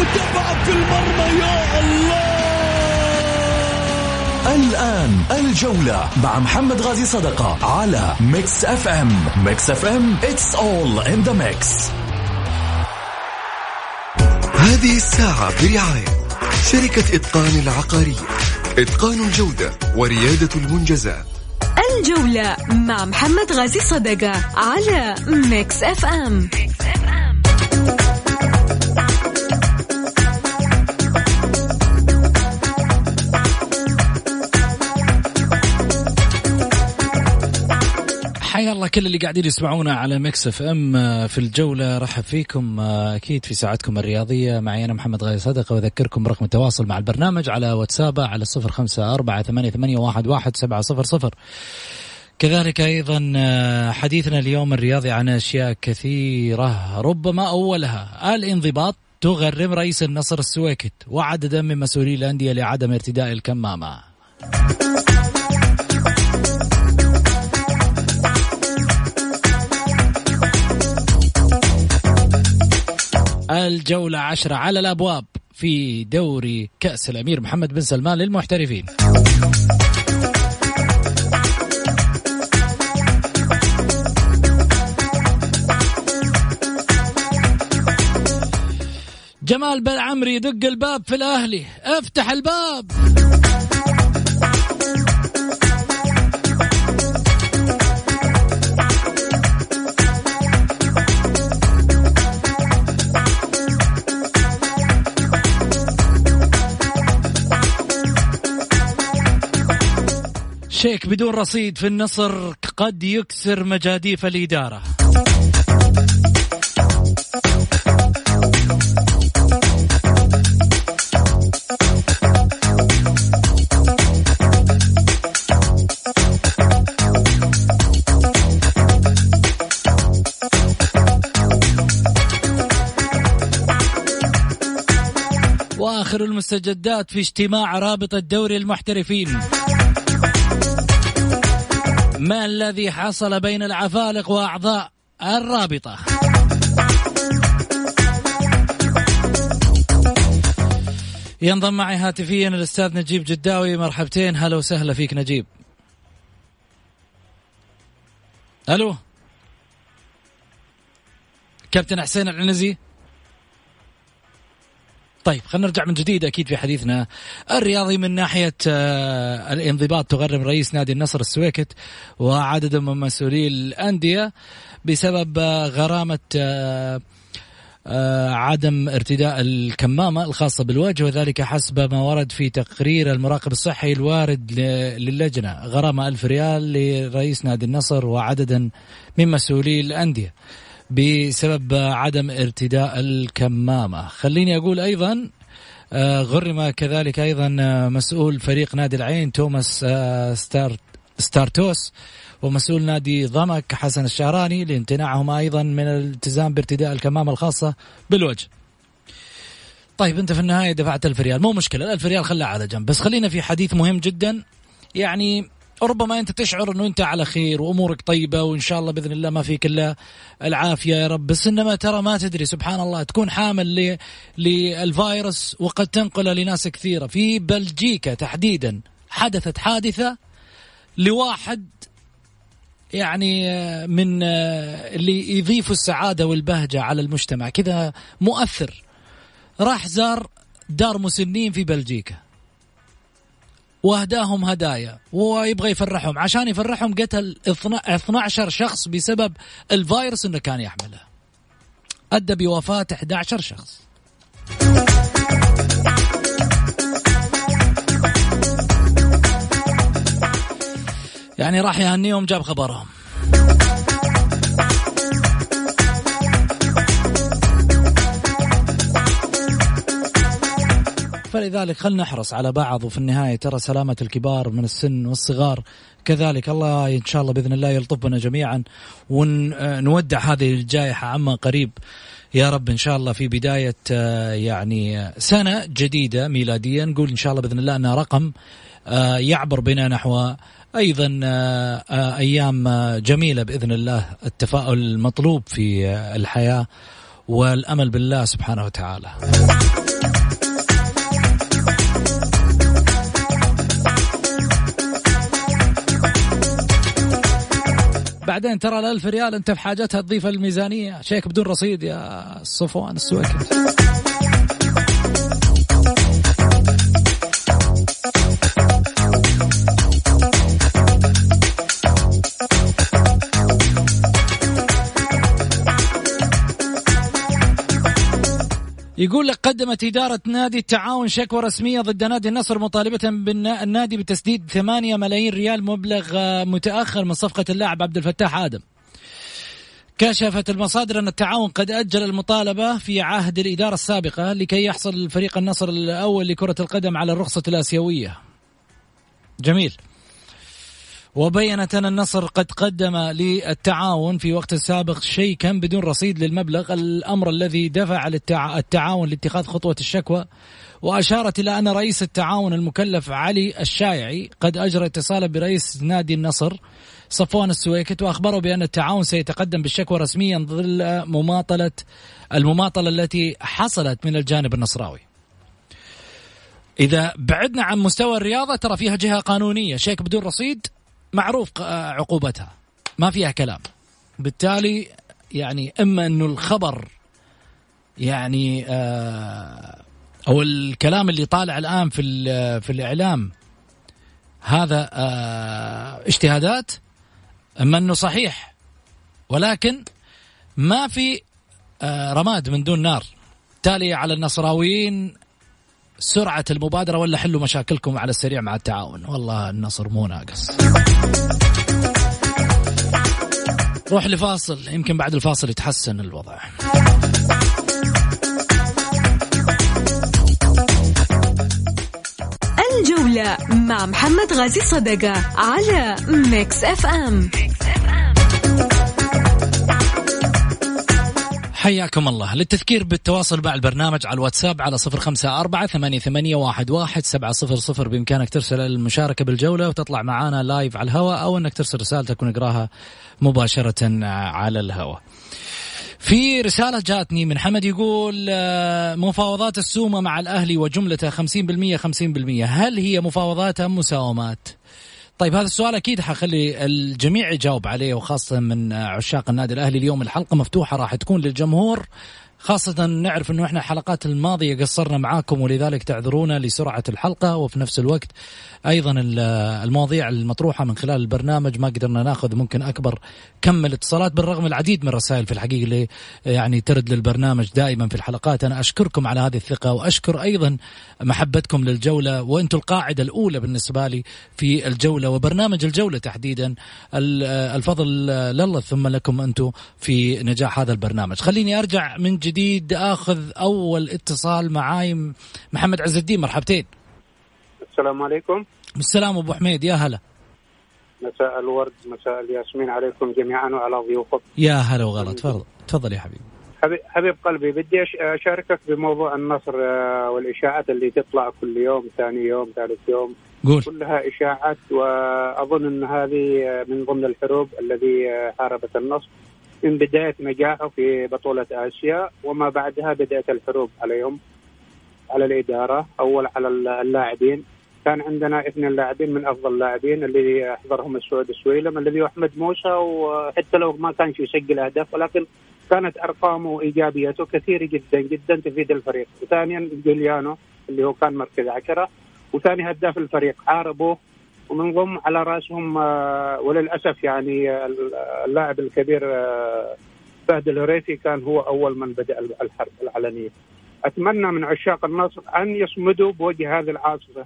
متابعة في المرمى يا الله الآن الجولة مع محمد غازي صدقة على Mix FM. Mix FM it's all in the mix. هذه الساعة برعاية شركة إتقان العقارية. إتقان الجودة وريادة المنجزات. الجولة مع محمد غازي صدقة على Mix FM. حيا الله كل اللي قاعدين يسمعونا على Mix FM في الجولة رحب فيكم آه، أكيد في ساعتكم الرياضية. معي أنا محمد غازي صدقة وأذكركم برقم التواصل مع البرنامج على واتساب على صفر خمسة أربعة ثمانية, ثمانية واحد, واحد سبعة صفر صفر. كذلك أيضا آه، حديثنا اليوم الرياضي عن أشياء كثيرة. ربما أولها الانضباط تغرم رئيس النصر السويكت وعددا من مسؤولي الأندية لعدم ارتداء الكمامة. الجولة عشرة على الأبواب في دوري كأس الأمير محمد بن سلمان للمحترفين. جمال بن عمري يدق الباب في الأهلي. افتح الباب. شيك بدون رصيد في النصر قد يكسر مجاديف الإدارة. وآخر المستجدات في اجتماع رابطه دوري المحترفين. ما الذي حصل بين العفالق وأعضاء الرابطة؟ ينضم معي هاتفيا الأستاذ نجيب جداوي. مرحبتين. هلا وسهلا فيك نجيب. ألو؟ كابتن حسين العنزي؟ طيب خلينا نرجع من جديد أكيد في حديثنا الرياضي من ناحية آه، الانضباط. تغرم رئيس نادي النصر السويكت وعدد من مسؤولي الأندية بسبب آه، غرامة آه، عدم ارتداء الكمامة الخاصة بالوجه وذلك حسب ما ورد في تقرير المراقب الصحي الوارد للجنة. غرامة ألف ريال لرئيس نادي النصر وعددا من مسؤولي الأندية. بسبب عدم ارتداء الكمامة. خليني أقول أيضا آه، غرم كذلك أيضا آه، مسؤول فريق نادي العين توماس آه، ستار ستارتوس ومسؤول نادي ضمك حسن الشعراني لامتناعهم أيضا من الالتزام بارتداء الكمامة الخاصة بالوجه. طيب أنت في النهاية دفعت ألف ريال مو مشكلة الألف ريال خلها على جنب. بس خلينا في حديث مهم جدا. يعني ربما أنت تشعر إنه أنت على خير وأمورك طيبة وإن شاء الله بإذن الله ما فيك إلا العافية يا رب. بس إنما ترى ما تدري سبحان الله تكون حامل للفيروس وقد تنقله لناس كثيرة. في بلجيكا تحديدا حدثت حادثة لواحد يعني من اللي يضيفوا السعادة والبهجة على المجتمع. كذا مؤثر. راح زار دار مسنين في بلجيكا. واهداهم هدايا. ويبغى يفرحهم. عشان يفرحهم قتل 12 شخص بسبب الفيروس انه كان يحمله. أدى بوفاة 11 شخص. يعني راح يهنيهم جاب خبرهم. فلذلك خلنا نحرص على بعض وفي النهاية ترى سلامة الكبار من السن والصغار. كذلك الله إن شاء الله بإذن الله يلطف بنا جميعا ونودع هذه الجائحة عما قريب. يا رب إن شاء الله في بداية آه، يعني سنة جديدة ميلادية. نقول إن شاء الله بإذن الله انها رقم آه، يعبر بنا نحو أيضا آه، أيام جميلة بإذن الله. التفاؤل المطلوب في الحياة والأمل بالله سبحانه وتعالى. بعدين ترى الألف ريال أنت في حاجتها تضيفها الميزانية. شيك بدون رصيد يا صفوان السويكي. يقول لك قدمت إدارة نادي التعاون شكوى رسمية ضد نادي النصر مطالبة بالنادي بتسديد 8 ملايين ريال مبلغ متأخر من صفقة اللاعب عبد الفتاح آدم. كشفت المصادر أن التعاون قد أجل المطالبة في عهد الإدارة السابقة لكي يحصل فريق النصر الأول لكرة القدم على الرخصة الآسيوية. جميل. وبينت أن النصر قد قدم للتعاون في وقت سابق شيكا بدون رصيد للمبلغ الأمر الذي دفع التعاون لاتخاذ خطوة الشكوى وأشارت إلى أن رئيس التعاون المكلف علي الشايعي قد أجرى اتصالا برئيس نادي النصر صفوان السويكت وأخبره بأن التعاون سيتقدم بالشكوى رسميا ظل مماطلة المماطلة التي حصلت من الجانب النصراوي. إذا بعدنا عن مستوى الرياضة ترى فيها جهة قانونية شيك بدون رصيد؟ معروف عقوبتها. ما فيها كلام. بالتالي يعني إما إنه الخبر يعني آه أو الكلام اللي طالع الآن في في الإعلام هذا آه اجتهادات إما إنه صحيح. ولكن ما في آه رماد من دون نار. تالي على النصراويين سرعة المبادرة ولا حلوا مشاكلكم على السريع مع التعاون؟ والله النصر مو ناقص. روح لفاصل يمكن بعد الفاصل يتحسن الوضع. الجولة مع محمد غازي صدقة على Mix FM, Mix FM. حياكم الله. للتذكير بالتواصل مع البرنامج على الواتساب على صفر خمسة أربعة ثمانية, ثمانية واحد, واحد سبعة صفر صفر بإمكانك ترسل المشاركة بالجولة وتطلع معانا live على الهواء أو أنك ترسل رسالتك ونقراها مباشرة على الهواء. في رسالة جاتني من حمد يقول آه، مفاوضات السومة مع الأهلي وجملته 50% 50% هل هي مفاوضات أم مساومات؟ طيب هذا السؤال أكيد حخلي الجميع يجاوب عليه وخاصة من عشاق النادي الأهلي. اليوم الحلقة مفتوحة راح تكون للجمهور خاصة نعرف إنه إحنا الحلقات الماضية قصرنا معاكم ولذلك تعذرونا لسرعة الحلقة وفي نفس الوقت أيضا المواضيع المطروحة من خلال البرنامج ما قدرنا ناخذ ممكن أكبر كم الاتصالات بالرغم العديد من الرسائل في الحقيقة اللي يعني ترد للبرنامج دائما في الحلقات. أنا أشكركم على هذه الثقة وأشكر أيضا محبتكم للجولة وأنتم القاعدة الأولى بالنسبة لي في الجولة وبرنامج الجولة تحديدا. الفضل لله ثم لكم أنتم في نجاح هذا البرنامج. خليني أرجع من جديد آخذ أول اتصال معاي محمد عز الدين مرحبتين. السلام عليكم. السلام أبو حميد يا هلا. مساء الورد مساء الياسمين عليكم جميعا وعلى ضيوفكم يا هلا وغلا تفضل تفضل يا حبيبي. حبيب قلبي بدي أشاركك بموضوع النصر آه، والإشاعات اللي تطلع كل يوم ثاني يوم ثالث يوم. قول. كلها إشاعات وأظن إن هذه آه، من ضمن الحروب الذي آه، حاربت النصر. من بدايه نجاحه في بطولة آسيا وما بعدها بدأت الحروب عليهم على الإدارة. أول على اللاعبين. كان عندنا اثنين لاعبين من أفضل اللاعبين اللي أحضرهم السعود السويلم الذي هو أحمد موسى وحتى لو ما كانش يسجل أهداف ولكن كانت أرقامه وايجابيته كثيرة جدا جدا تفيد الفريق. وثانيا جوليانو اللي هو كان مركز عشرة. وثاني هداف الفريق حاربوا ومن ضمن على رأسهم آه، وللأسف يعني اللاعب الكبير آه، فهد الهريفي كان هو أول من بدأ الحرب العلنيه. أتمنى من عشاق النصر أن يصمدوا بوجه هذه العاصفة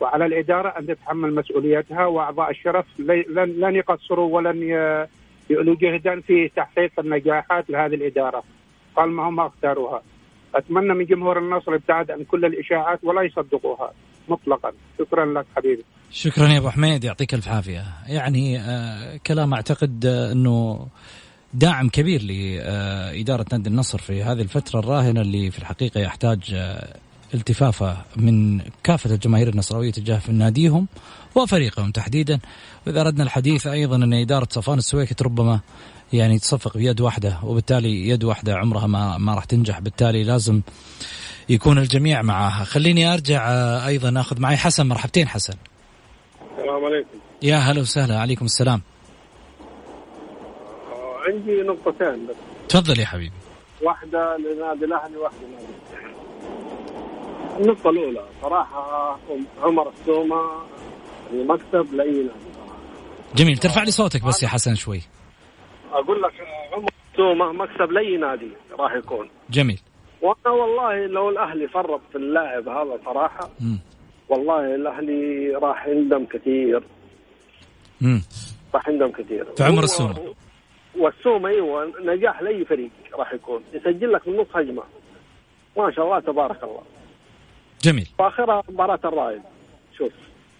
وعلى الإدارة أن تتحمل مسؤوليتها وأعضاء الشرف لن لن يقصروا ولن يؤلوا جهدا في تحقيق النجاحات لهذه الإدارة طالما هم أختاروها. أتمنى من جمهور النصر الابتعاد عن كل الإشاعات ولا يصدقوها مطلقا. شكرا لك حبيبي. شكرا يا أبو حميد يعطيك ألف عافية. يعني آه كلام أعتقد آه إنه داعم كبير لإدارة نادي النصر في هذه الفترة الراهنة اللي في الحقيقة يحتاج آه، التفافة من كافة الجماهير النصراوية تجاه ناديهم وفريقهم تحديدا. وإذا أردنا الحديث أيضا أن إدارة صفان السويكت ربما يعني تصفق بيد واحدة وبالتالي يد واحدة عمرها ما ما راح تنجح. بالتالي لازم يكون الجميع معها خليني أرجع آه، أيضا أخذ معي حسن. مرحبتين حسن. السلام عليكم. يا هلا وسهلا. عليكم السلام. عندي نقطتين بس. تفضل يا حبيبي. واحدة لنادي الأهلي واحدة لنادي الاتحاد. النقطة الأولى صراحة عمر السومة يعني مكسب لأي نادي صراحة. جميل. ترفع لي صوتك بس يا حسن شوي. أقول لك عمر السومة مكسب لأي نادي راح يكون. جميل. وأنا والله لو الأهلي فرط في اللاعب هذا صراحة مم. والله الأهلي راح يندم كثير. راح يندم كثير في عمر السومة. والسومة أيوة نجاح لأي فريق راح يكون يسجل لك من نص هجمة ما شاء الله تبارك الله جميل واخرها مباراة الرائد شوف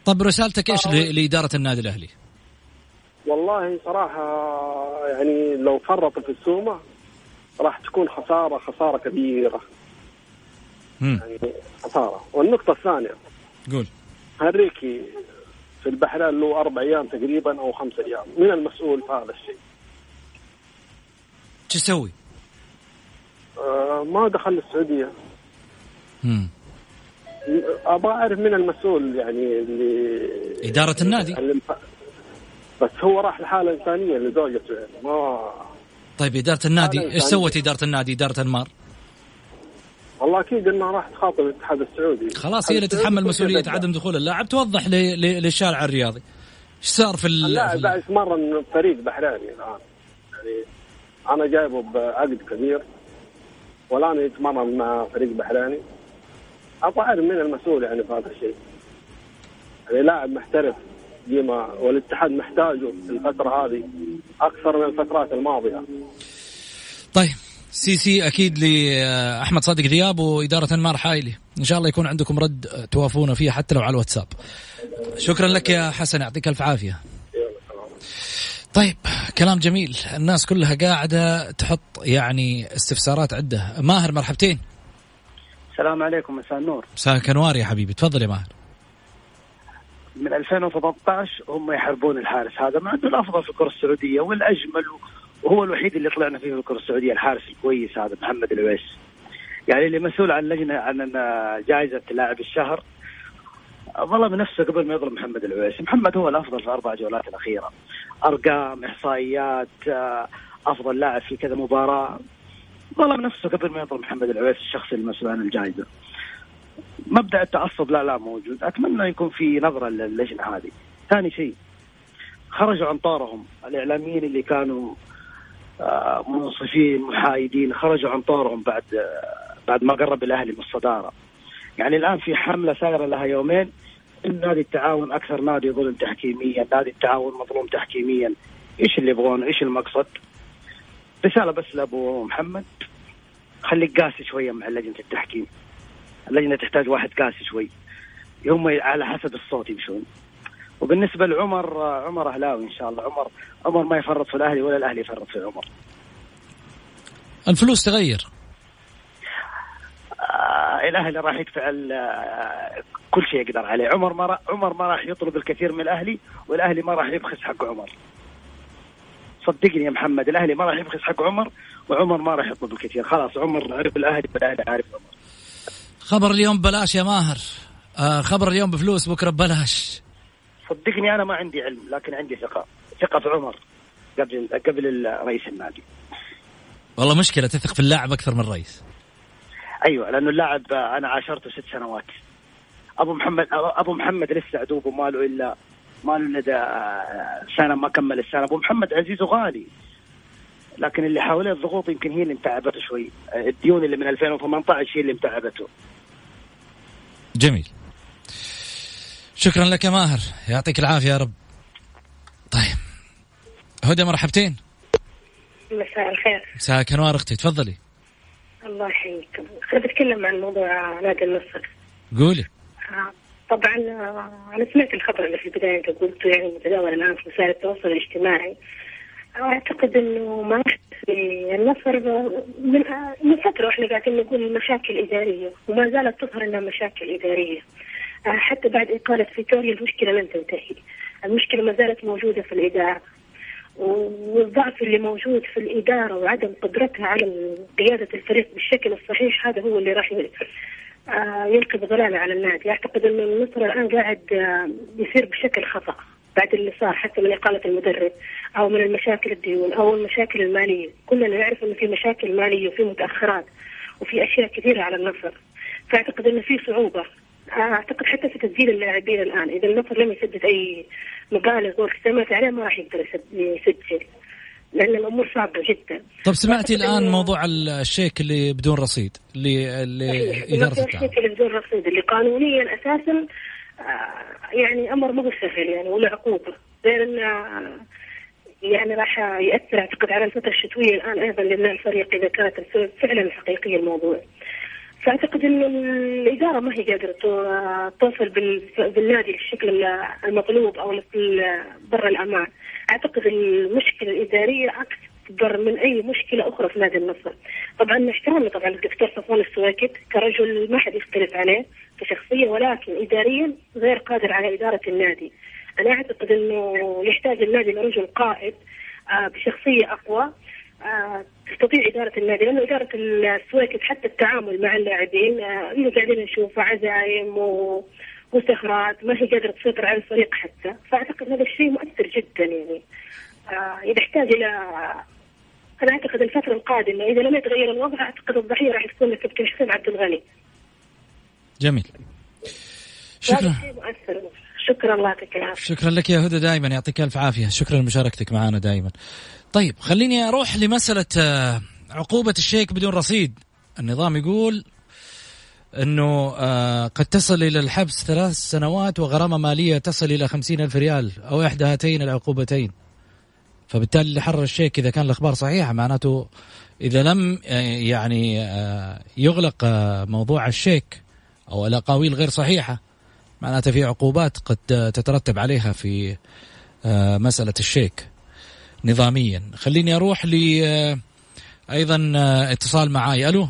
طب رسالتك إيش ل- لإدارة النادي الأهلي؟ والله صراحة يعني لو فرطوا في السومة راح تكون خسارة خسارة كبيرة. مم. يعني خسارة. والنقطة الثانية. قول. هنريكي في البحرين له أربع أيام تقريبا أو خمس أيام. من المسؤول في هذا الشيء؟ شو يسوي؟ آه ما دخل السعودية. مم. أبغى أعرف من المسؤول يعني اللي إدارة النادي. اللي بس هو راح لحالة إنسانية لزوجته يعني. ما طيب إدارة النادي إيش. سوت إدارة النادي إدارة أنمار؟ والله أكيد انها راح تخاطب الاتحاد السعودي. خلاص هي اللي تتحمل مسؤولية. عدم دخول اللاعب توضح للشارع الرياضي. إيش صار في ال- في اللاعب يتمرن فريق بحريني الآن. يعني أنا جايبه بعقد كبير والآن يتمرن مع فريق بحريني. أبغى اعرف من المسؤول يعني في هذا الشيء. يعني لاعب محترف ديما والاتحاد محتاجه في الفترة هذه. أكثر من الفترات الماضية. طيب سي سي أكيد لاحمد صادق ذياب وإدارة أنمار حايلي إن شاء الله يكون عندكم رد توافونا فيه حتى لو على الواتساب. شكرا لك يا حسن يعطيك ألف عافية. طيب كلام جميل. الناس كلها قاعدة تحط يعني استفسارات عدة. ماهر مرحبتين. السلام عليكم مساء النور. مساك أنوار يا حبيبي. تفضل يا ماهر. من 2018 هم يحاربون الحارس هذا مع إنه الأفضل في الكرة السعودية والأجمل وهو الوحيد اللي طلعنا فيه في الكرة السعودية الحارس الكويس هذا محمد العويس. يعني اللي مسؤول عن لجنة عن جائزة لاعب الشهر ظلم نفسه قبل ما يظلم محمد العويس. محمد هو الأفضل في الاربع جولات الأخيرة. أرقام إحصائيات آه، أفضل لاعب في كذا مباراة. ظلم نفسه قبل ما يظلم محمد العويس الشخص المسؤول عن الجائزة. مبدأ التعصب لا لا موجود. أتمنى يكون في نظرة للجنة هذه. ثاني شيء خرجوا عن طارهم الإعلاميين اللي كانوا آه، منصفين محايدين خرجوا عن طارهم بعد آه، بعد ما قرب الاهلي من الصداره يعني الآن في حملة سايرة لها يومين. نادي التعاون أكثر نادي ظلم تحكيميا نادي التعاون مظلوم تحكيميا. إيش اللي يبغونه إيش المقصد؟ رسالة بس لأبو محمد. خليك قاسي شوية مع لجنة التحكيم. اللجنه تحتاج واحد قاسي شوي. هم على حسب الصوت يمشون. وبالنسبة لعمر عمر أهلاوي إن شاء الله. عمر عمر ما يفرط في الأهلي ولا الأهلي يفرط في عمر. الفلوس تغير. آه الأهلي راح يدفع آه، كل شيء يقدر عليه. عمر ما راح عمر ما راح يطلب الكثير من الأهلي والأهلي ما راح يبخس حق عمر. صدقني يا محمد الأهلي ما راح يبخس حق عمر وعمر ما راح يطلب الكثير. خلاص عمر عرف الأهلي والاهلي عارف عمر. خبر اليوم بلاش يا ماهر. آه خبر اليوم بفلوس بكرة ببلاش. صدقني أنا ما عندي علم لكن عندي ثقة. ثقة في عمر قبل قبل رئيس النادي. والله مشكلة تثق في اللاعب أكثر من الرئيس أيوه لأنه اللاعب آه، أنا عاشرته ست سنوات. أبو محمد أبو محمد لسه عدوبه ما له إلا ما له إلا دا- سنة ما كمل السنة. أبو محمد عزيز وغالي. لكن اللي حواليه الضغوط يمكن هي اللي متعبته شوي. الديون اللي من 2018 هي اللي متعبته جميل. شكرا لك يا ماهر. يعطيك العافية يا رب. طيب. هدى مرحبتين. مساء الخير. مساك أنوار أختي. تفضلي. الله يحييكم خليني اتكلم عن موضوع نادي النصر. قولي. آه، طبعا آه، أنا سمعت الخبر اللي في البداية انت قلته يعني متداول الآن في وسائل التواصل الاجتماعي. أعتقد إنه ما النصر من آه، من فتره وإحنا قاعدين نقول مشاكل إدارية وما زالت تظهر إنها مشاكل إدارية. آه، حتى بعد إقالة فيتوريا المشكلة لن تنتهي. المشكلة ما زالت موجودة في الإدارة. والضعف اللي موجود في الإدارة وعدم قدرتها على قيادة الفريق بالشكل الصحيح هذا هو اللي راح آه، يلقي بظلامه على النادي. أعتقد أن النصر الآن قاعد آه، يصير بشكل خطأ. بعد اللي صار حتى من إقالة المدرب أو من المشاكل الديون أو المشاكل المالية. كلنا نعرف أنه في مشاكل مالية وفي متأخرات وفي أشياء كثيرة على النصر. فأعتقد أنه في صعوبة. أعتقد حتى في تسجيل اللاعبين الآن إذا النصر لم يسدد أي مبالغ والتزامات عليه ما راح يقدر يسجل لأن الأمور صعبة جدا. طب سمعتي الآن موضوع الشيك اللي بدون رصيد اللي اللي إدارة الشيك اللي بدون رصيد اللي قانونيا أساسا يعني أمر مو سهل يعني وله عقوبه غير انه يعني راح يأثر أعتقد على الفترة الشتوية الآن أيضا لبناء الفريق إذا كانت فعلا حقيقيه الموضوع. فأعتقد إن الإدارة ما هي قادرة توصل بالنادي بالشكل المطلوب أو برا الأمان. أعتقد المشكلة الإدارية اكبر من أي مشكلة أخرى في نادي النصر. طبعا احترامي طبعا الدكتور صفوان السواكت كرجل ما حد يختلف عليه كشخصية ولكن اداريا غير قادر على إدارة النادي. أنا أعتقد إنه يحتاج النادي لرجل قائد آه، بشخصية أقوى آه، تستطيع إدارة النادي لأنه إدارة السويكت حتى التعامل مع اللاعبين آه، اللي قاعدين نشوف عزايم وسهرات ما هي قادرة تسيطر على الفريق حتى فأعتقد هذا الشيء مؤثر جدا يعني آه، احتاج إلى أنا أعتقد الفترة القادمة إذا لم يتغير الوضع أعتقد الضحية راح تكون الكابتن حسين عبد الغني. جميل. شكرا. شكرا الله يعطيك العافية. شكرا لك يا هدى دائما يعطيك ألف عافية. شكرا لمشاركتك معنا دائما. طيب خليني أروح لمسألة آه، عقوبة الشيك بدون رصيد. النظام يقول إنه آه، قد تصل إلى الحبس ثلاث سنوات وغرامة مالية تصل إلى خمسين ألف ريال أو إحدى هاتين العقوبتين. فبالتالي اللي حرر الشيك إذا كان الأخبار صحيحة معناته إذا لم آه، يعني يغلق موضوع الشيك أو الأقاويل غير صحيحة معناته في عقوبات قد تترتب عليها في مسألة الشيك نظاميا. خليني أروح ل أيضا اتصال معاي. ألو؟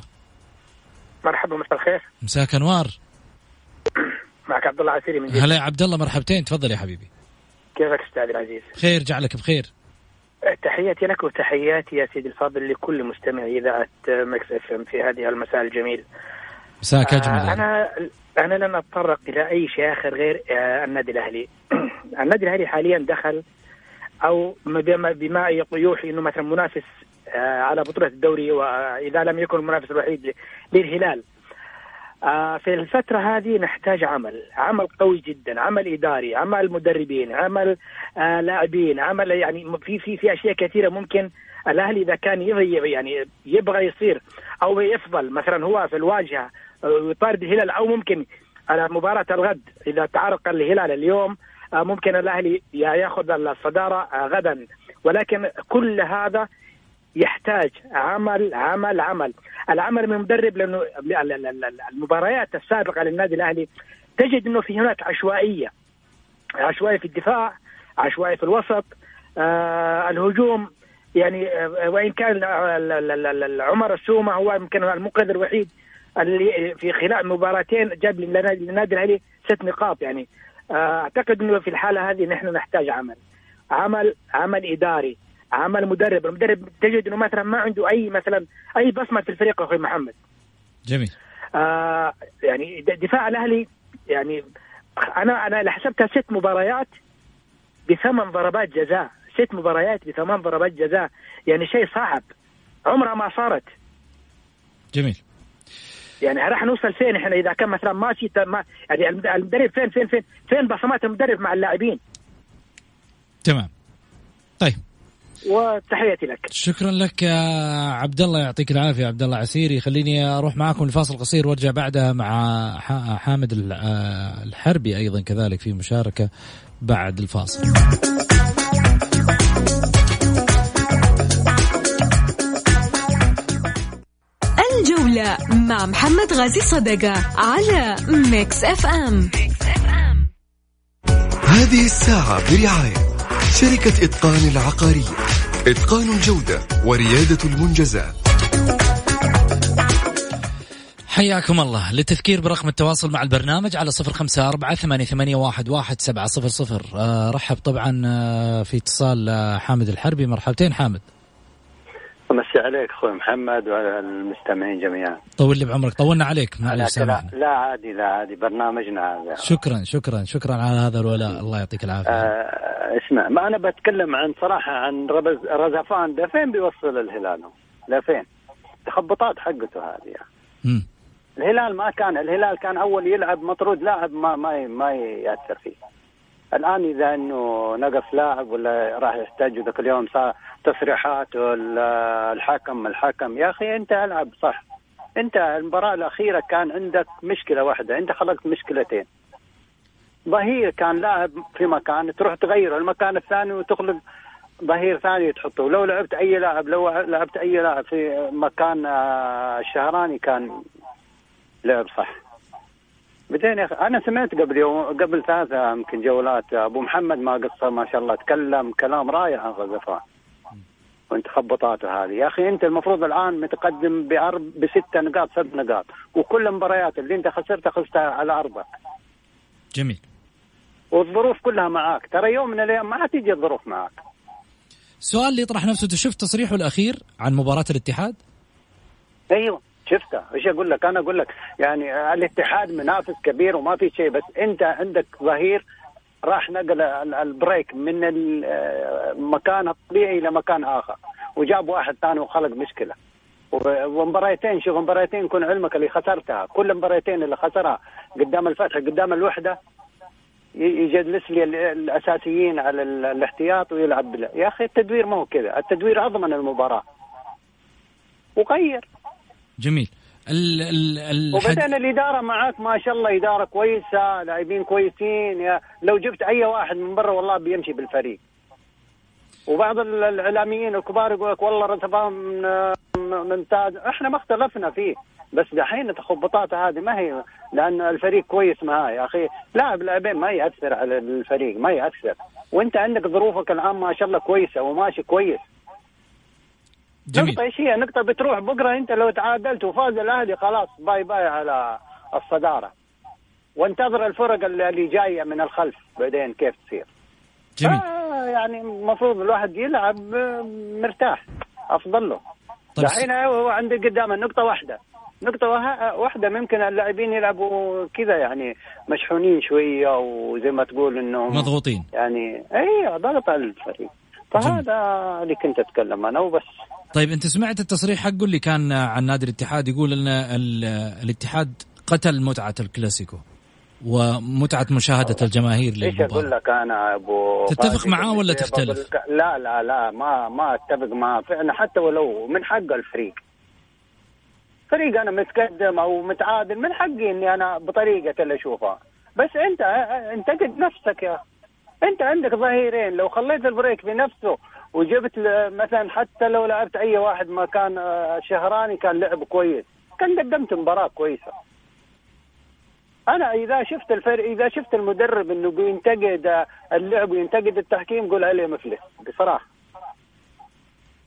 مرحبا مساء الخير. مساك أنوار. معك عبد الله عسيري من هلا يا عبد الله مرحبتين. تفضل يا حبيبي. كيفك أستاذ العزيز؟ خير جعلك بخير. تحياتي لك وتحياتي يا سيدي الفاضل لكل مستمع إذاعة Mix FM في هذه المساء الجميل. مساك أجمل آه أنا أنا لن أتطرق إلى أي شيء آخر غير آه النادي الأهلي. النادي الأهلي حاليا دخل أو بما, بما يوحي إنه مثلا منافس آه، على بطولة الدوري وإذا لم يكن المنافس الوحيد للهلال. في الفترة هذه نحتاج عمل عمل قوي جدا عمل إداري عمل مدربين عمل آه، لاعبين عمل يعني في في في أشياء كثيرة ممكن الأهلي إذا كان يبغى يعني يبغى يصير أو يفضل مثلا هو في الواجهة يطارد الهلال أو ممكن على مباراة الغد إذا تعرق الهلال اليوم آه، ممكن الأهلي يأخذ الصدارة آه، غدا. ولكن كل هذا يحتاج عمل عمل عمل. العمل من المدرب لأنه المباريات السابقة للنادي الأهلي تجد إنه في هناك عشوائية. عشوائية في الدفاع عشوائية في الوسط. آه الهجوم يعني آه وإن كان عمر السومة هو يمكن المنقذ الوحيد اللي في خلال مباراتين جاب للنادي الأهلي ست نقاط يعني. أعتقد إنه في الحالة هذه نحن نحتاج عمل. عمل عمل إداري. عمل مدرب. المدرب تجد إنه مثلا ما عنده أي مثلا أي بصمة في الفريق أخوي محمد. جميل. آه يعني دفاع الأهلي يعني أنا أنا حسبتها ست مباريات بثمان ضربات جزاء. ست مباريات بثمان ضربات جزاء. يعني شيء صعب. عمرها ما صارت. جميل. يعني راح نوصل فين إحنا؟ إذا كان مثلا ما في ما يعني المدرب فين فين فين فين بصمات المدرب مع اللاعبين؟ تمام. طيب. وتحياتي لك. شكرا لك يا عبد الله يعطيك العافية عبد الله عسيري خليني أروح معكم لفاصل قصير وأرجع بعدها مع حامد الحربي أيضا كذلك في مشاركة بعد الفاصل. الجولة مع محمد غازي صدقة على Mix FM هذه الساعة برعاية شركة إتقان العقارية. إتقان الجودة وريادة المنجزات. حياكم الله. للتذكير برقم التواصل مع البرنامج على صفر خمسة أربعة ثمانية, ثمانية واحد, واحد سبعة صفر صفر. آه رحب طبعا آه في اتصال آه حامد الحربي. مرحبتين حامد. مسي عليك أخوي محمد وعلى المستمعين جميعا. طول لي بعمرك. طولنا عليك معلش لا, لا عادي لا عادي. برنامجنا هذا. شكرا شكرا شكرا على هذا الولاء. الله يعطيك العافية. آه اسمع ما أنا بتكلم عن صراحة عن ربز رزفان ده فين بيوصل الهلال؟ لفين تخبطات حقته هذه يعني. الهلال ما كان الهلال كان أول يلعب مطرود لاعب ما ما ما يأثر فيه. الآن إذا إنه نقص لاعب ولا راح يحتاج ذاك اليوم صار تصريحات الحكم الحكم يا أخي أنت ألعب صح. أنت المباراة الأخيرة كان عندك مشكلة واحدة أنت خلقت مشكلتين. ظهير كان لاعب في مكان تروح تغيره المكان الثاني وتخلق ظهير ثاني تحطه. لو لعبت أي لاعب لو لعبت أي لاعب في مكان آه، الشهراني كان لعب صح. بعدين يا أخي أنا سمعت قبل يوم قبل ثلاثة يمكن جولات أبو محمد ما قصر ما شاء الله تكلم كلام رائع عن غزفان وانت خبطاته هذه. يا أخي أنت المفروض الآن متقدم بأرب بست نقاط سبع نقاط وكل المباريات اللي أنت خسرتها خسرتها على ارضك جميل. والظروف كلها معاك. ترى يوم من الأيام ما حتيجي الظروف معاك. السؤال اللي يطرح نفسه شفت تصريحه الأخير عن مباراة الاتحاد؟ أيوه شفتها إيش أقول لك؟ أنا أقول لك يعني الاتحاد منافس كبير وما في شيء بس أنت عندك ظهير راح نقل البريك من المكان الطبيعي إلى مكان آخر وجاب واحد ثاني وخلق مشكلة. ومباريتين شوف مباريتين كن علمك اللي خسرتها. كل المباريتين اللي خسرها قدام الفتح قدام الوحدة يجلس لي الأساسيين على الاحتياط ويلعب بلا. يا أخي التدوير ما هو كذا. التدوير أضمن المباراة. وغير. جميل. ال ال ال وبعدين الإدارة معك ما شاء الله إدارة كويسة لاعبين كويسين. يا لو جبت أي واحد من برا والله بيمشي بالفريق. وبعض الإعلاميين الكبار يقول لك والله رتبان ممتاز. إحنا ما اختلفنا فيه. بس دحين التخبطات هذه ما هي لأن الفريق كويس معاه يا أخي لاعب لاعبين ما يأثر على الفريق ما يأثر وأنت عندك ظروفك الآن ما شاء الله كويسة وماشي كويس جميل. نقطة إيش هي؟ نقطة بتروح بكرة أنت لو تعادلت وفاز الأهلي خلاص bye bye على الصدارة. وانتظر الفرق اللي جاية من الخلف بعدين كيف تصير. جميل. آه يعني المفروض الواحد يلعب مرتاح أفضل له. طيب الحين هو عنده قدامه نقطة واحدة. نقطة واحدة ممكن اللاعبين يلعبوا كذا يعني مشحونين شوية وزي ما تقول انه مضغوطين. يعني اي ضغط على الفريق. فهذا اللي كنت أتكلم أنا وبس. طيب أنت سمعت التصريح حقه اللي كان عن نادي الاتحاد يقول إن الاتحاد قتل متعة الكلاسيكو ومتعة مشاهدة الجماهير للمباراة. إيش أقول لك أنا أبو تتفق معاه ولا تختلف؟ لا لا لا ما ما أتفق معاه. فعلا حتى ولو من حق الفريق. فريق أنا متقدم أو متعادل من حقي إني أنا بطريقة اللي أشوفها. بس أنت انتقد نفسك يا. أنت عندك ظهيرين. لو خليت البريك بنفسه وجبت مثلا حتى لو لعبت أي واحد ما كان آه، شهراني كان لعب كويس. كان قدمت مباراة كويسة. أنا إذا شفت الفرق إذا شفت المدرب إنه بينتقد اللعب وينتقد التحكيم قول عليه مفلس. بصراحة.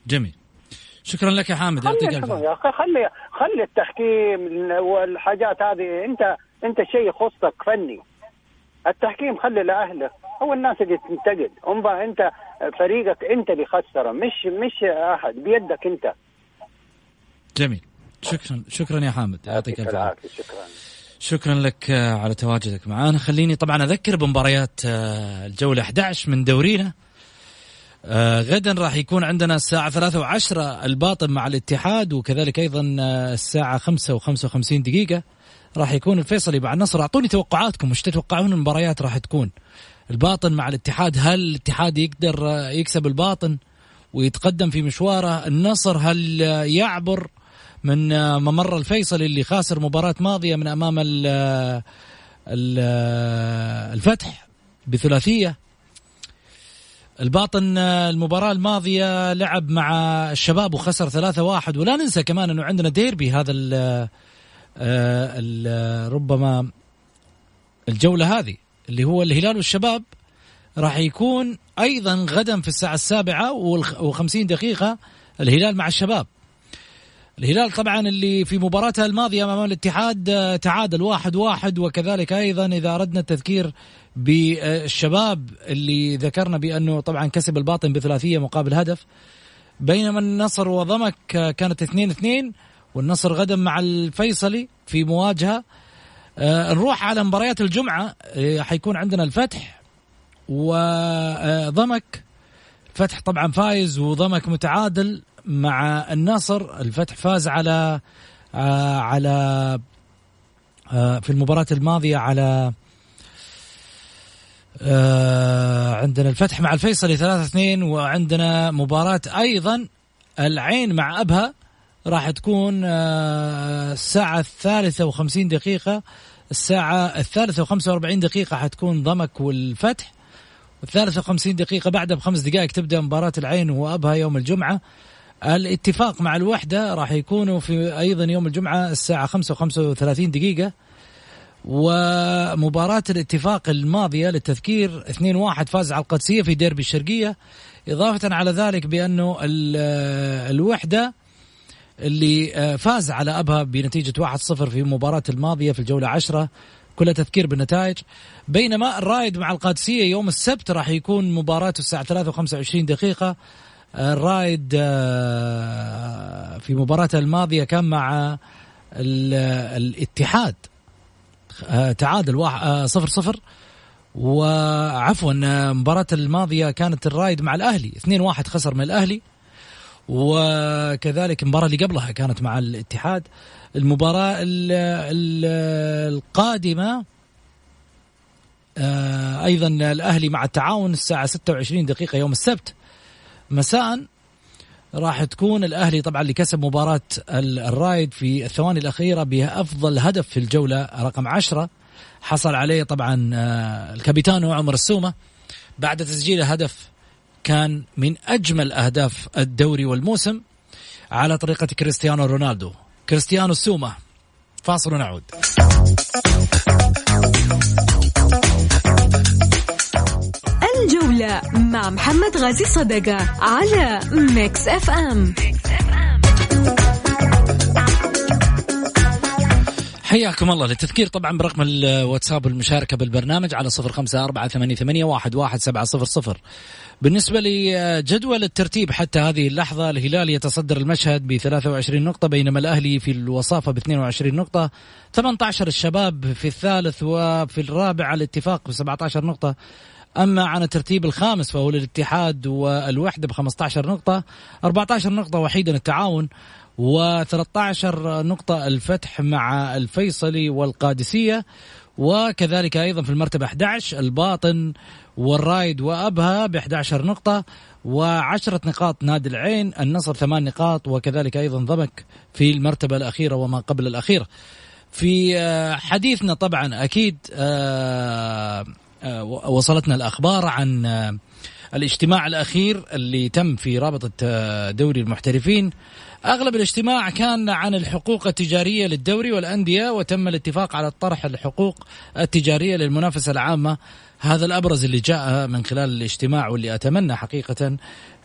جميل. شكرا لك يا حامد يعطيك ألف يا أخي خلي خلي التحكيم والحاجات هذه. أنت أنت شيء يخصك فني. التحكيم خلي لاهله هو الناس اللي تنتقد. انظر أنت فريقك أنت اللي خسره مش مش أحد بيدك أنت. جميل. شكرا شكرا يا حامد يعطيك الف عافية. شكرا. شكرا لك على تواجدك معنا خليني طبعا أذكر بمباريات آه، الجولة 11 من دورينا. آه غدا راح يكون عندنا الساعة ثلاثة وعشرة الباطن مع الاتحاد وكذلك أيضا آه الساعة خمسة وخمسة وخمسين دقيقة راح يكون الفيصلي مع النصر. أعطوني توقعاتكم وش تتوقعون المباريات راح تكون؟ الباطن مع الاتحاد هل الاتحاد يقدر يكسب الباطن ويتقدم في مشواره؟ النصر هل يعبر من ممر الفيصل اللي خاسر مباراة ماضية من أمام الفتح بثلاثية؟ الباطن المباراة الماضية لعب مع الشباب وخسر ثلاثة واحد. ولا ننسى كمان أنه عندنا ديربي هذا ال ال ربما الجولة هذه اللي هو الهلال والشباب راح يكون أيضا غدا في الساعة السابعة وخمسين دقيقة الهلال مع الشباب. الهلال طبعا اللي في مباراتها الماضية أمام الاتحاد آه، تعادل واحد واحد وكذلك أيضا إذا أردنا التذكير بالشباب اللي ذكرنا بأنه طبعا كسب الباطن بثلاثية مقابل هدف. بينما النصر وضمك آه، كانت اثنين اثنين والنصر غدا مع الفيصلي في مواجهة. آه، نروح على مباريات الجمعة حيكون عندنا الفتح وضمك فتح طبعا فايز وضمك متعادل. مع النصر الفتح فاز على آه على آه في المباراة الماضية على آه عندنا الفتح مع الفيصلي 3 2 وعندنا مباراة أيضا العين مع أبها راح تكون آه الساعة الثالثة وخمسين دقيقة. الساعة الثالثة وخمسة وأربعين دقيقة حتكون ضمك والفتح والثالثة وخمسين دقيقة بعدها بخمس دقائق تبدأ مباراة العين وأبها يوم الجمعة. الاتفاق مع الوحدة راح يكونوا في أيضا يوم الجمعة الساعة خمسة وخمسة وثلاثين دقيقة ومباراة الاتفاق الماضية للتذكير 2-1 فاز على القدسية في ديربي الشرقية. إضافة على ذلك بأنه الوحدة اللي فاز على أبها بنتيجة 1-0 في مباراة الماضية في الجولة 10 كلها تذكير بالنتائج. بينما الرايد مع القادسية يوم السبت راح يكون مباراته الساعة 3 و25 دقيقة. الرايد آه، في مباراته الماضية كان مع الاتحاد آه، تعادل آه، صفر صفر. وعفوا المباراة الماضية كانت الرايد مع الأهلي 2-1 خسر من الأهلي. وكذلك المباراة اللي قبلها كانت مع الاتحاد. المباراة القادمة أيضا الأهلي مع التعاون الساعة 26 دقيقة يوم السبت. مساء. راح تكون الأهلي طبعا اللي كسب مباراة الرايد في الثواني الأخيرة بأفضل هدف في الجولة رقم عشرة. حصل عليه طبعا آه، الكابيتانو عمر السومة. بعد تسجيل هدف كان من أجمل أهداف الدوري والموسم على طريقة كريستيانو رونالدو. كريستيانو السومة فاصل ونعود. الجولة مع محمد غازي صدقة على Mix FM حياكم الله. للتذكير طبعا برقم الواتساب المشاركة بالبرنامج على صفر خمسة أربعة ثمانية, واحد سبعة صفر صفر. بالنسبة لجدول الترتيب حتى هذه اللحظة الهلال يتصدر المشهد ب 23 نقطة بينما الأهلي في الوصافة ب 22 نقطة. 18 الشباب في الثالث وفي الرابع الاتفاق ب 17 نقطة. أما عن الترتيب الخامس فهو الاتحاد والوحدة ب 15 نقطة 14 نقطة وحيدا التعاون و13 نقطة الفتح مع الفيصلي والقادسية وكذلك أيضا في المرتبة 11 الباطن والرايد وأبها ب 11 نقطة وعشرة نقاط نادي العين النصر ثمان نقاط وكذلك أيضا ضمك في المرتبة الأخيرة وما قبل الأخيرة. في حديثنا طبعا أكيد آه، وصلتنا الأخبار عن الاجتماع الأخير اللي تم في رابطة دوري المحترفين. أغلب الاجتماع كان عن الحقوق التجارية للدوري والأندية وتم الاتفاق على طرح الحقوق التجارية للمنافسة العامة. هذا الأبرز اللي جاء من خلال الاجتماع واللي أتمنى حقيقة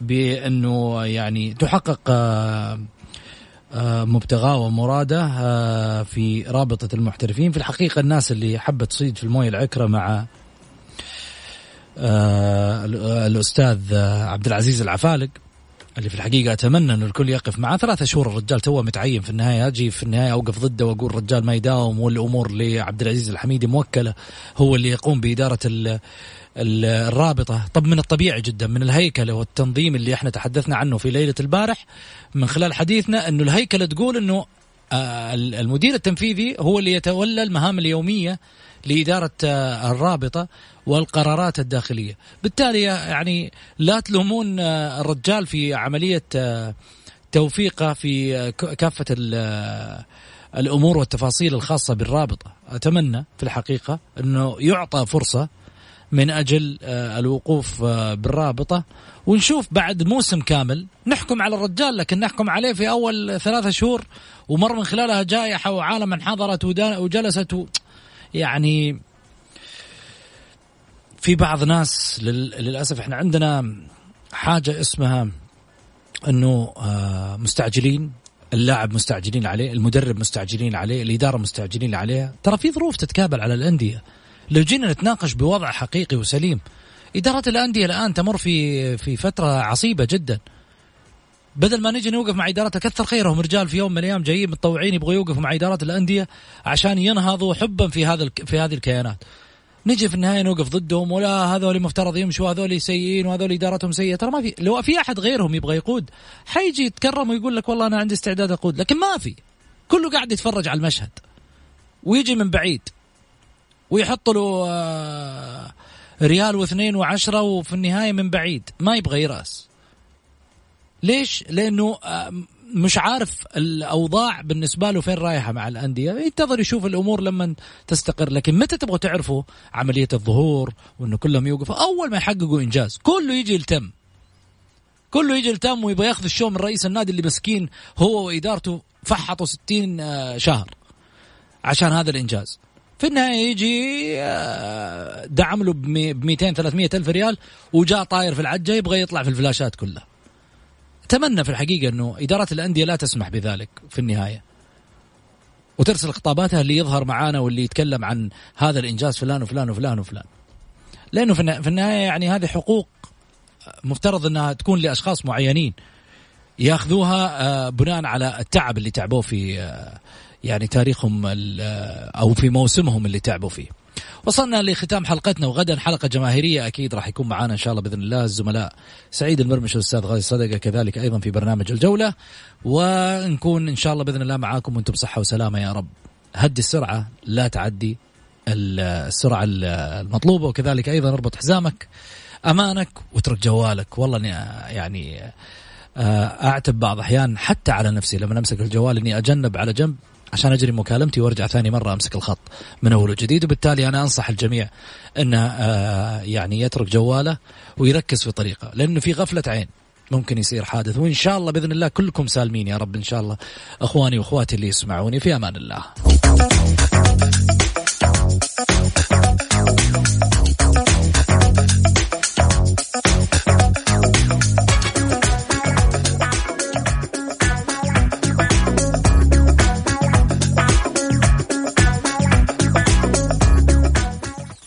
بأنه يعني تحقق آه، آه، مبتغاه ومراده آه، في رابطة المحترفين. في الحقيقة الناس اللي حبت تصيد في الموية العكرة مع الأستاذ عبد العزيز العفالق اللي في الحقيقة أتمنى إنه الكل يقف معاه ثلاثة شهور الرجال توه متعين في النهاية. أجي في النهاية أوقف ضده وأقول الرجال ما يداوم والأمور لعبد العزيز الحميدي موكلة. هو اللي يقوم بإدارة ال الرابطة. طب من الطبيعي جدا من الهيكلة والتنظيم اللي إحنا تحدثنا عنه في ليلة البارح من خلال حديثنا إنه الهيكلة تقول إنه آه، المدير التنفيذي هو اللي يتولى المهام اليومية لإدارة آه، الرابطة والقرارات الداخلية. بالتالي يعني لا تلومون آه، الرجال في عملية آه، توفيقه في كافة الأمور والتفاصيل الخاصة بالرابطة. أتمنى في الحقيقة أنه يعطى فرصة من آه، الوقوف آه، بالرابطة. ونشوف بعد موسم كامل. نحكم على الرجال لكن نحكم عليه في أول ثلاثة شهور. ومر من خلالها جائحة وعالم انحضرت وجلست و يعني في بعض ناس للأسف إحنا عندنا حاجة اسمها إنه آه، مستعجلين اللاعب مستعجلين عليه المدرب مستعجلين عليه الإدارة مستعجلين عليها. ترى في ظروف تتكابل على الأندية. لو جينا نتناقش بوضع حقيقي وسليم إدارة الأندية الآن تمر في في فترة عصيبة جدا. بدل ما نجي نوقف مع إدارة كثر خيرهم رجال في يوم من الأيام جايين متطوعين يبغوا يوقفوا مع إدارات الأندية عشان ينهضوا حبا في هذا في هذه الكيانات. نجي في النهاية نوقف ضدهم ولا هذول مفترض يمشوا هذول سيئين وهذول إدارتهم سيئة. ترى ما في لو في أحد غيرهم يبغى يقود حيجي يتكرم ويقول لك والله أنا عندي استعداد أقود لكن ما في. كله قاعد يتفرج على المشهد. ويجي من بعيد. ويحط له آه، ريال واثنين وعشرة وفي النهاية من بعيد. ما يبغى يرأس. ليش؟ لأنه آه، مش عارف الأوضاع بالنسبة له فين رايحة مع الأندية. ينتظر يشوف الأمور لما تستقر. لكن متى تبغوا تعرفوا عملية الظهور وأنه كلهم يوقفوا؟ أول ما يحققوا إنجاز كله يجي يلتم. كله يجي يلتم ويبغى ياخذ الشو من رئيس النادي اللي مسكين هو وإدارته فحطوا 60 آه، شهر عشان هذا الإنجاز. في النهاية يجي آه، دعم له ب 200 300 ألف ريال وجاء طاير في العجة يبغى يطلع في الفلاشات كلها. أتمنى في الحقيقة أنه اداره الأندية لا تسمح بذلك في النهاية وترسل خطاباتها اللي يظهر معانا واللي يتكلم عن هذا الإنجاز فلان وفلان وفلان وفلان لأنه في النهاية يعني هذه حقوق مفترض أنها تكون لأشخاص معينين ياخذوها آه، بناء على التعب اللي تعبوه في آه، يعني تاريخهم أو في موسمهم اللي تعبوا فيه. وصلنا لختام حلقتنا وغدا حلقة جماهيرية أكيد راح يكون معنا إن شاء الله بإذن الله الزملاء سعيد المرمش والاستاذ غازي صدقه كذلك أيضا في برنامج الجولة ونكون إن شاء الله بإذن الله معاكم وأنتم بصحة وسلامة يا رب. هدي السرعة لا تعدي السرعة المطلوبة وكذلك أيضا اربط حزامك أمانك واترك جوالك والله يعني آه، أعتب بعض أحيان حتى على نفسي لما أمسك الجوال إني أجنب على جنب عشان أجري مكالمتي وأرجع ثاني مرة أمسك الخط من اول وجديد وبالتالي أنا أنصح الجميع انه آه، يعني يترك جواله ويركز في طريقه لأنه في غفلة عين ممكن يصير حادث وإن شاء الله بإذن الله كلكم سالمين يا رب إن شاء الله أخواني وأخواتي اللي يسمعوني في أمان الله.